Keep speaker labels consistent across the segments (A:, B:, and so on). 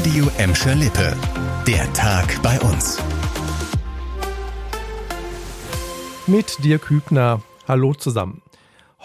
A: Radio Emscher Lippe. Der Tag bei uns.
B: Mit dir Kübner. Hallo zusammen.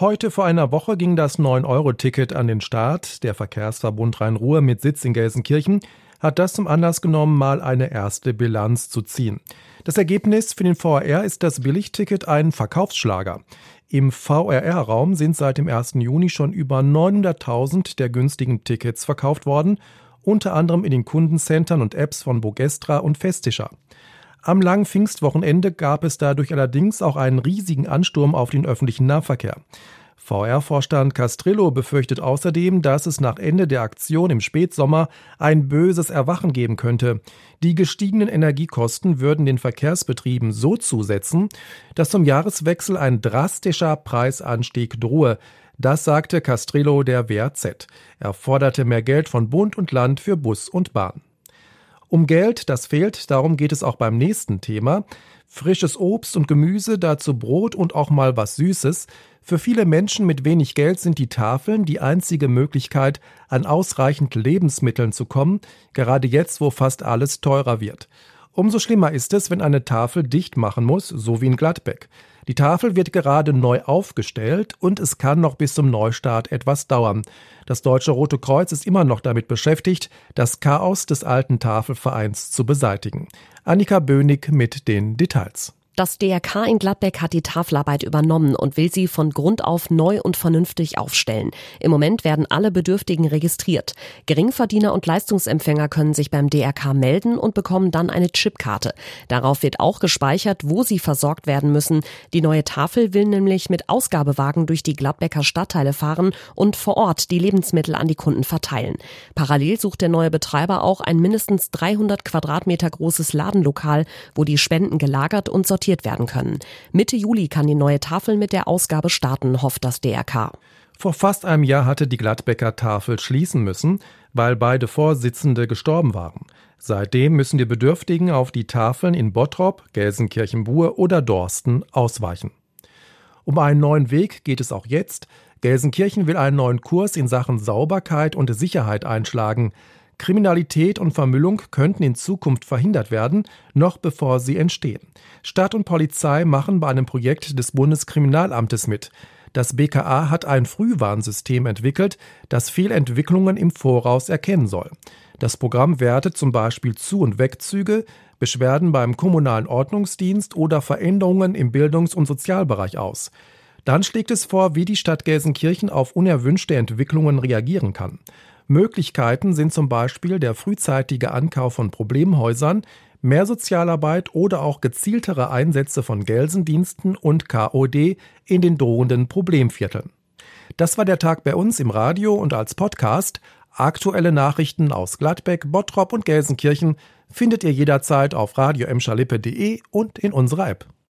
B: Heute vor einer Woche ging das 9-Euro-Ticket an den Start. Der Verkehrsverbund Rhein-Ruhr mit Sitz in Gelsenkirchen hat das zum Anlass genommen, mal eine erste Bilanz zu ziehen. Das Ergebnis für den VRR ist das Billigticket ein Verkaufsschlager. Im VRR-Raum sind seit dem 1. Juni schon über 900.000 der günstigen Tickets verkauft worden, unter anderem in den Kundencentern und Apps von Bogestra und Festischer. Am langen Pfingstwochenende gab es dadurch allerdings auch einen riesigen Ansturm auf den öffentlichen Nahverkehr. VR-Vorstand Castrillo befürchtet außerdem, dass es nach Ende der Aktion im Spätsommer ein böses Erwachen geben könnte. Die gestiegenen Energiekosten würden den Verkehrsbetrieben so zusetzen, dass zum Jahreswechsel ein drastischer Preisanstieg drohe. Das sagte Castrillo der WRZ. Er forderte mehr Geld von Bund und Land für Bus und Bahn. Um Geld, das fehlt, darum geht es auch beim nächsten Thema. Frisches Obst und Gemüse, dazu Brot und auch mal was Süßes. Für viele Menschen mit wenig Geld sind die Tafeln die einzige Möglichkeit, an ausreichend Lebensmitteln zu kommen, gerade jetzt, wo fast alles teurer wird. Umso schlimmer ist es, wenn eine Tafel dicht machen muss, so wie in Gladbeck. Die Tafel wird gerade neu aufgestellt und es kann noch bis zum Neustart etwas dauern. Das Deutsche Rote Kreuz ist immer noch damit beschäftigt, das Chaos des alten Tafelvereins zu beseitigen. Annika Bönig mit den Details.
C: Das DRK in Gladbeck hat die Tafelarbeit übernommen und will sie von Grund auf neu und vernünftig aufstellen. Im Moment werden alle Bedürftigen registriert. Geringverdiener und Leistungsempfänger können sich beim DRK melden und bekommen dann eine Chipkarte. Darauf wird auch gespeichert, wo sie versorgt werden müssen. Die neue Tafel will nämlich mit Ausgabewagen durch die Gladbecker Stadtteile fahren und vor Ort die Lebensmittel an die Kunden verteilen. Parallel sucht der neue Betreiber auch ein mindestens 300 Quadratmeter großes Ladenlokal, wo die Spenden gelagert und sortiert sortiert werden können. Mitte Juli kann die neue Tafel mit der Ausgabe starten, hofft das DRK.
B: Vor fast einem Jahr hatte die Gladbecker Tafel schließen müssen, weil beide Vorsitzende gestorben waren. Seitdem müssen die Bedürftigen auf die Tafeln in Bottrop, Gelsenkirchen-Buhr oder Dorsten ausweichen. Um einen neuen Weg geht es auch jetzt. Gelsenkirchen will einen neuen Kurs in Sachen Sauberkeit und Sicherheit einschlagen. Kriminalität und Vermüllung könnten in Zukunft verhindert werden, noch bevor sie entstehen. Stadt und Polizei machen bei einem Projekt des Bundeskriminalamtes mit. Das BKA hat ein Frühwarnsystem entwickelt, das Fehlentwicklungen im Voraus erkennen soll. Das Programm wertet zum Beispiel Zu- und Wegzüge, Beschwerden beim kommunalen Ordnungsdienst oder Veränderungen im Bildungs- und Sozialbereich aus. Dann schlägt es vor, wie die Stadt Gelsenkirchen auf unerwünschte Entwicklungen reagieren kann. Möglichkeiten sind zum Beispiel der frühzeitige Ankauf von Problemhäusern, mehr Sozialarbeit oder auch gezieltere Einsätze von Gelsendiensten und KOD in den drohenden Problemvierteln. Das war der Tag bei uns im Radio und als Podcast. Aktuelle Nachrichten aus Gladbeck, Bottrop und Gelsenkirchen findet ihr jederzeit auf radio und in unserer App.